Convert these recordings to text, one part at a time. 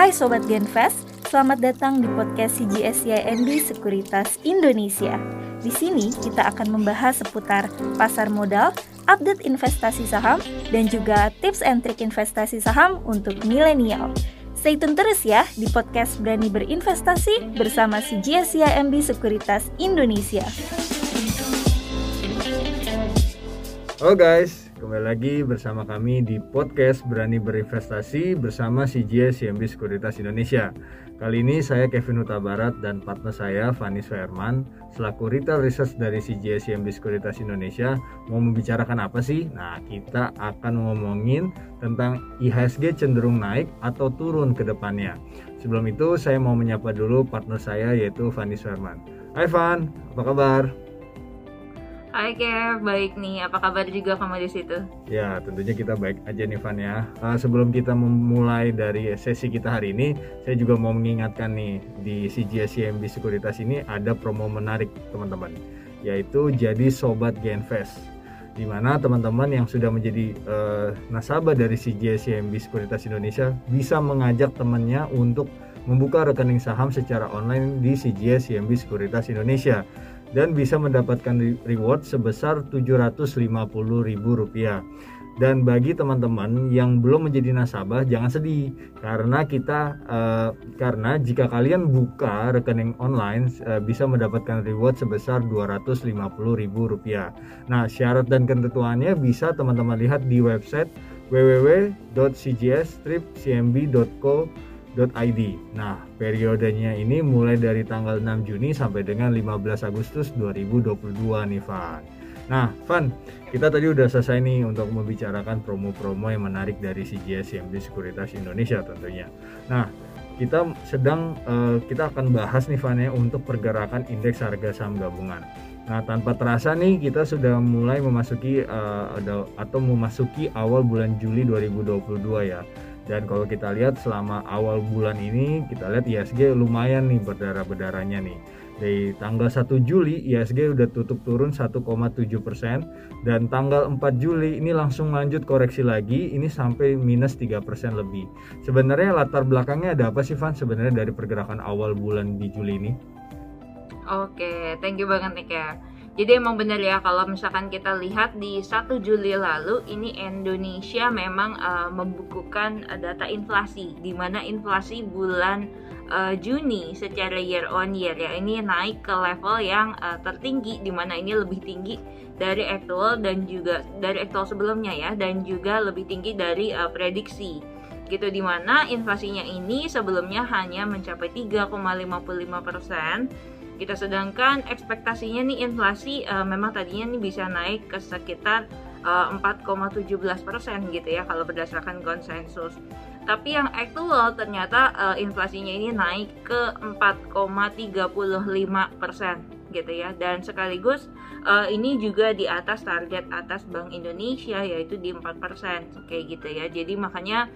Hai Sobat Genfest, selamat datang di podcast CGSIMB Sekuritas Indonesia. Di sini kita akan membahas seputar pasar modal, update investasi saham, dan juga tips and trik investasi saham untuk milenial. Stay tune terus ya di podcast Berani Berinvestasi bersama CGSIMB Sekuritas Indonesia. Halo guys, kembali lagi bersama kami di podcast Berani Berinvestasi bersama CGS CMB Sekuritas Indonesia. Kali ini saya Kevin Huta Barat dan partner saya Fani Suherman selaku retail research dari CGS CMB Sekuritas Indonesia mau membicarakan apa sih? Nah, kita akan ngomongin tentang IHSG cenderung naik atau turun ke depannya. Sebelum itu saya mau menyapa dulu partner saya yaitu Fani Suherman. Hai Van, apa kabar? Hai Kev, baik nih. Apa kabar juga kamu di situ? Ya, tentunya kita baik aja nih Van ya. Uh, sebelum kita memulai dari sesi kita hari ini, saya juga mau mengingatkan nih di CGS CMB Sekuritas ini ada promo menarik teman-teman, yaitu jadi sobat Genfest. Di mana teman-teman yang sudah menjadi uh, nasabah dari CGS CMB Sekuritas Indonesia bisa mengajak temannya untuk membuka rekening saham secara online di CGS CMB Sekuritas Indonesia dan bisa mendapatkan reward sebesar Rp750.000. Dan bagi teman-teman yang belum menjadi nasabah jangan sedih karena kita uh, karena jika kalian buka rekening online uh, bisa mendapatkan reward sebesar Rp250.000. Nah, syarat dan ketentuannya bisa teman-teman lihat di website www.cgs-cmb.co .id. Nah, periodenya ini mulai dari tanggal 6 Juni sampai dengan 15 Agustus 2022 nih, Van. Nah, Van, kita tadi udah selesai nih untuk membicarakan promo-promo yang menarik dari CGS Sekuritas Indonesia tentunya. Nah, kita sedang uh, kita akan bahas nih Van ya untuk pergerakan indeks harga saham gabungan. Nah, tanpa terasa nih kita sudah mulai memasuki uh, atau memasuki awal bulan Juli 2022 ya. Dan kalau kita lihat selama awal bulan ini kita lihat ISG lumayan nih berdarah-berdarahnya nih. Dari tanggal 1 Juli ISG udah tutup turun 1,7 persen dan tanggal 4 Juli ini langsung lanjut koreksi lagi ini sampai minus 3 persen lebih. Sebenarnya latar belakangnya ada apa sih Van sebenarnya dari pergerakan awal bulan di Juli ini? Oke, thank you banget nih Kak. Jadi emang benar ya kalau misalkan kita lihat di 1 Juli lalu ini Indonesia memang uh, membukukan uh, data inflasi di mana inflasi bulan uh, Juni secara year on year ya ini naik ke level yang uh, tertinggi di mana ini lebih tinggi dari aktual dan juga dari aktual sebelumnya ya dan juga lebih tinggi dari uh, prediksi. Gitu di mana inflasinya ini sebelumnya hanya mencapai 3,55 persen kita sedangkan ekspektasinya nih inflasi uh, memang tadinya nih bisa naik ke sekitar uh, 4,17 persen gitu ya kalau berdasarkan konsensus. Tapi yang aktual ternyata uh, inflasinya ini naik ke 4,35 persen gitu ya dan sekaligus uh, ini juga di atas target atas Bank Indonesia yaitu di 4% kayak gitu ya. Jadi makanya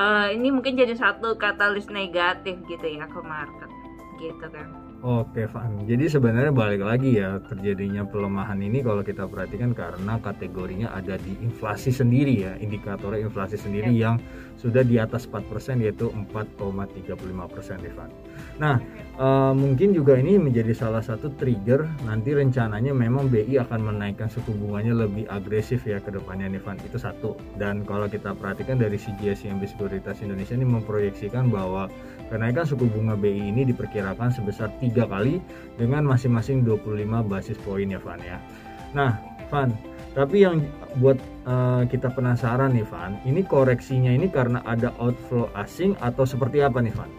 uh, ini mungkin jadi satu katalis negatif gitu ya ke market gitu kan. Oke, Van. Jadi sebenarnya balik lagi ya terjadinya pelemahan ini kalau kita perhatikan karena kategorinya ada di inflasi sendiri ya, indikator inflasi sendiri ya. yang sudah di atas 4% yaitu 4,35% Van. Nah, uh, mungkin juga ini menjadi salah satu trigger nanti rencananya memang BI akan menaikkan suku bunganya lebih agresif ya ke depannya nih Van. Itu satu. Dan kalau kita perhatikan dari CGS yang Sekuritas Indonesia ini memproyeksikan bahwa kenaikan suku bunga BI ini diperkirakan sebesar tiga kali dengan masing-masing 25 basis poin ya Van ya. Nah, Van, tapi yang buat uh, kita penasaran nih Van, ini koreksinya ini karena ada outflow asing atau seperti apa nih Van?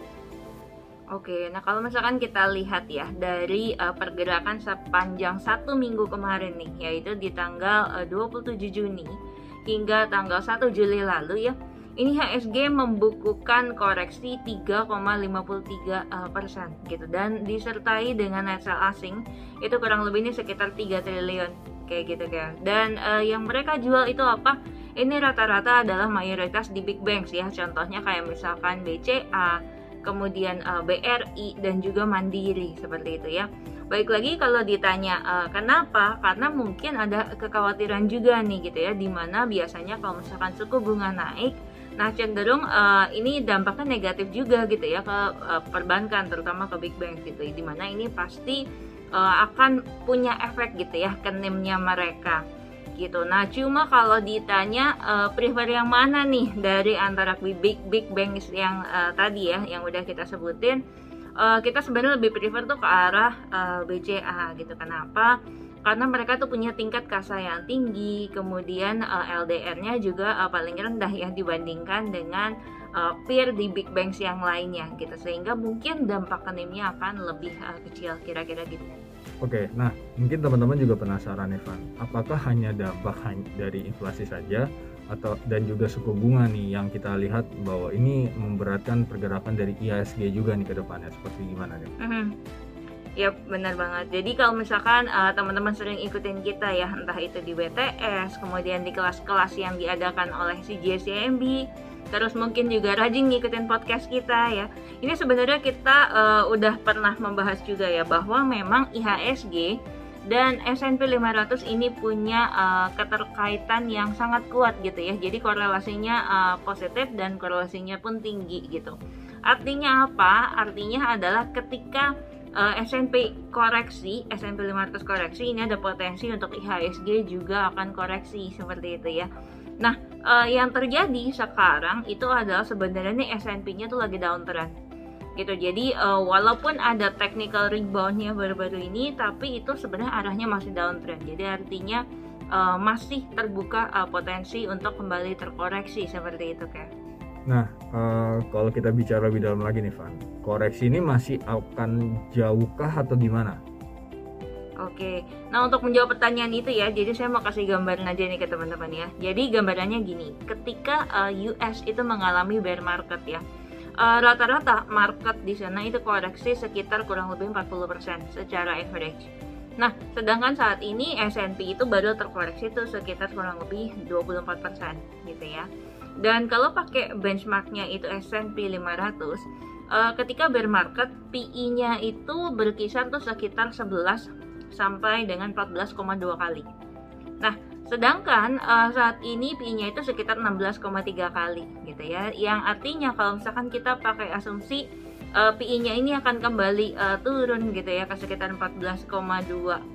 Oke, nah kalau misalkan kita lihat ya dari uh, pergerakan sepanjang satu minggu kemarin nih, yaitu di tanggal uh, 27 Juni hingga tanggal 1 Juli lalu ya, ini HSG membukukan koreksi 3,53 uh, persen gitu. Dan disertai dengan net sell asing itu kurang lebih ini sekitar 3 triliun kayak gitu kan dan uh, yang mereka jual itu apa? Ini rata-rata adalah mayoritas di big banks ya. Contohnya kayak misalkan BCA kemudian uh, BRI dan juga Mandiri seperti itu ya. Baik lagi kalau ditanya uh, kenapa? Karena mungkin ada kekhawatiran juga nih gitu ya. Di mana biasanya kalau misalkan suku bunga naik Nah, cenderung uh, ini dampaknya negatif juga gitu ya ke uh, perbankan terutama ke big bank gitu. Di mana ini pasti uh, akan punya efek gitu ya ke NIM-nya mereka gitu. Nah, cuma kalau ditanya uh, prefer yang mana nih dari antara big big banks yang uh, tadi ya yang udah kita sebutin, uh, kita sebenarnya lebih prefer tuh ke arah uh, BCA gitu. Kenapa? Karena mereka tuh punya tingkat kasa yang tinggi, kemudian uh, LDR-nya juga uh, paling rendah ya dibandingkan dengan uh, peer di big banks yang lainnya gitu. Sehingga mungkin dampak kenimnya akan lebih uh, kecil kira-kira gitu. Oke, nah mungkin teman-teman juga penasaran Evan, apakah hanya dampak dari inflasi saja atau dan juga suku bunga nih yang kita lihat bahwa ini memberatkan pergerakan dari IHSG juga nih ke depannya seperti gimana nih? Mm-hmm. Ya benar banget. Jadi kalau misalkan uh, teman-teman sering ikutin kita ya, entah itu di BTS, kemudian di kelas-kelas yang diadakan oleh CGSCMB, terus mungkin juga rajin ngikutin podcast kita ya. Ini sebenarnya kita uh, udah pernah membahas juga ya bahwa memang IHSG dan S&P 500 ini punya uh, keterkaitan yang sangat kuat gitu ya. Jadi korelasinya uh, positif dan korelasinya pun tinggi gitu. Artinya apa? Artinya adalah ketika uh, S&P koreksi, S&P 500 koreksi ini ada potensi untuk IHSG juga akan koreksi seperti itu ya. Nah, uh, yang terjadi sekarang itu adalah sebenarnya S&P-nya tuh lagi downtrend gitu. Jadi uh, walaupun ada technical reboundnya baru-baru ini, tapi itu sebenarnya arahnya masih downtrend. Jadi artinya uh, masih terbuka uh, potensi untuk kembali terkoreksi seperti itu kan. Nah, uh, kalau kita bicara lebih dalam lagi nih, Van, koreksi ini masih akan jauhkah atau gimana? Oke, nah untuk menjawab pertanyaan itu ya, jadi saya mau kasih gambaran aja nih ke teman-teman ya. Jadi gambarannya gini, ketika uh, eh, US itu mengalami bear market ya, eh, rata-rata uh, market di sana itu koreksi sekitar kurang lebih 40% secara average. Nah, sedangkan saat ini S&P itu baru terkoreksi itu sekitar kurang lebih 24% gitu ya. Dan kalau pakai benchmarknya itu S&P 500, uh, ketika bear market PI-nya itu berkisar tuh sekitar 11 sampai dengan 14,2 kali. Nah, sedangkan uh, saat ini PI-nya itu sekitar 16,3 kali gitu ya. Yang artinya kalau misalkan kita pakai asumsi uh, PI-nya ini akan kembali uh, turun gitu ya ke sekitar 14,2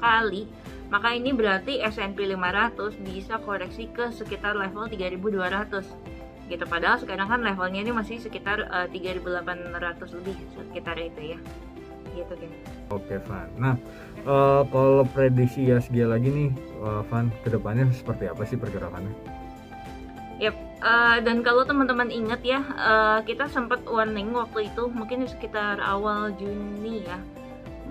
kali, maka ini berarti S&P 500 bisa koreksi ke sekitar level 3200 gitu. Padahal sekarang kan levelnya ini masih sekitar uh, 3800 lebih sekitar itu ya. Gitu kan oke Van. Nah uh, kalau prediksi ISG lagi nih uh, Van ke depannya seperti apa sih pergerakannya? Yep, uh, dan kalau teman-teman ingat ya, uh, kita sempat warning waktu itu mungkin sekitar awal Juni ya.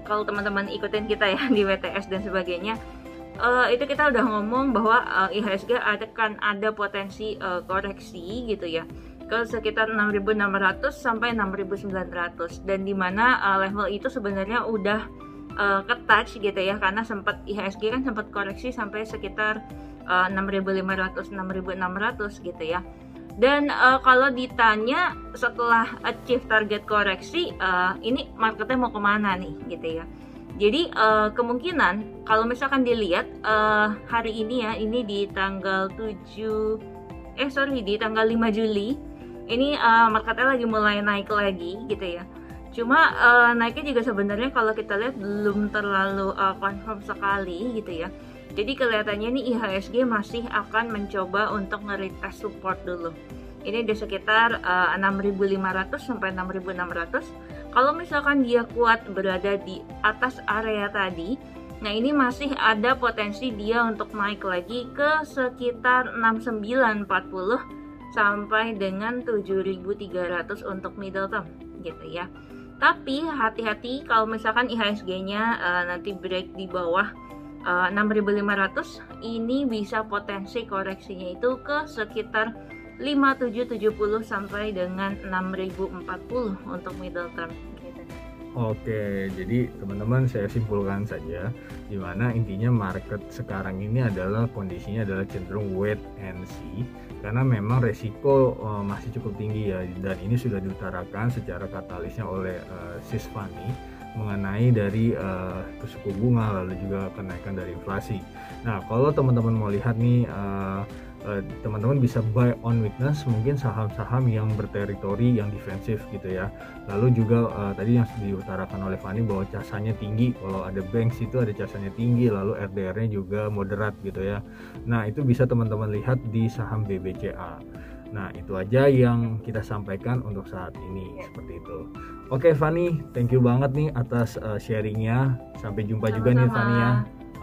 Kalau teman-teman ikutin kita ya di WTS dan sebagainya, uh, itu kita udah ngomong bahwa uh, IHSG akan ada potensi uh, koreksi gitu ya. Ke sekitar 6.600 sampai 6.900 dan di mana uh, level itu sebenarnya udah uh, ke touch gitu ya. Karena sempat IHSG kan sempat koreksi sampai sekitar uh, 6.500 6.600 gitu ya. Dan uh, kalau ditanya setelah achieve target koreksi uh, ini marketnya mau ke mana nih gitu ya jadi uh, kemungkinan kalau misalkan dilihat uh, hari ini ya ini di tanggal 7 eh sorry di tanggal 5 Juli ini uh, marketnya lagi mulai naik lagi gitu ya. Cuma uh, naiknya juga sebenarnya kalau kita lihat belum terlalu uh, confirm sekali gitu ya. Jadi kelihatannya nih IHSG masih akan mencoba untuk nge-retest support dulu. Ini di sekitar uh, 6500 sampai 6600 kalau misalkan dia kuat berada di atas area tadi Nah ini masih ada potensi dia untuk naik lagi ke sekitar 6940 sampai dengan 7.300 untuk middle term gitu ya. Tapi hati-hati kalau misalkan IHSG-nya uh, nanti break di bawah uh, eh, 6.500 ini bisa potensi koreksinya itu ke sekitar 5770 sampai dengan 6040 untuk middle term Oke, jadi teman-teman saya simpulkan saja di mana intinya market sekarang ini adalah kondisinya adalah cenderung wait and see karena memang resiko uh, masih cukup tinggi ya dan ini sudah diutarakan secara katalisnya oleh uh, mengenai dari uh, suku bunga lalu juga kenaikan dari inflasi. Nah, kalau teman-teman mau lihat nih uh, teman-teman bisa buy on weakness mungkin saham-saham yang berteritori yang defensif gitu ya lalu juga uh, tadi yang diutarakan oleh Fani bahwa casanya tinggi kalau ada banks itu ada casanya tinggi lalu RDR-nya juga moderat gitu ya nah itu bisa teman-teman lihat di saham BBCA Nah, itu aja yang kita sampaikan untuk saat ini ya. seperti itu. Oke, Fani, thank you banget nih atas uh, sharingnya. Sampai jumpa Sama-sama. juga nih Fani ya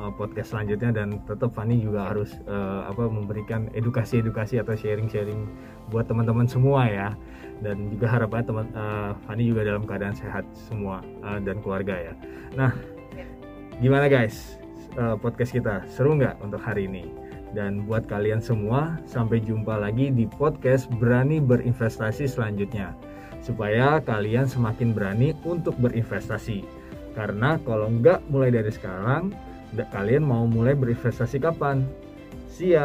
uh, podcast selanjutnya dan tetap Fani juga harus uh, apa memberikan edukasi-edukasi atau sharing-sharing buat teman-teman semua ya. Dan juga harapannya teman uh, Fani juga dalam keadaan sehat semua uh, dan keluarga ya. Nah, gimana guys? Uh, podcast kita seru nggak untuk hari ini? Dan buat kalian semua, sampai jumpa lagi di podcast Berani Berinvestasi selanjutnya. Supaya kalian semakin berani untuk berinvestasi. Karena kalau nggak mulai dari sekarang, kalian mau mulai berinvestasi kapan? See!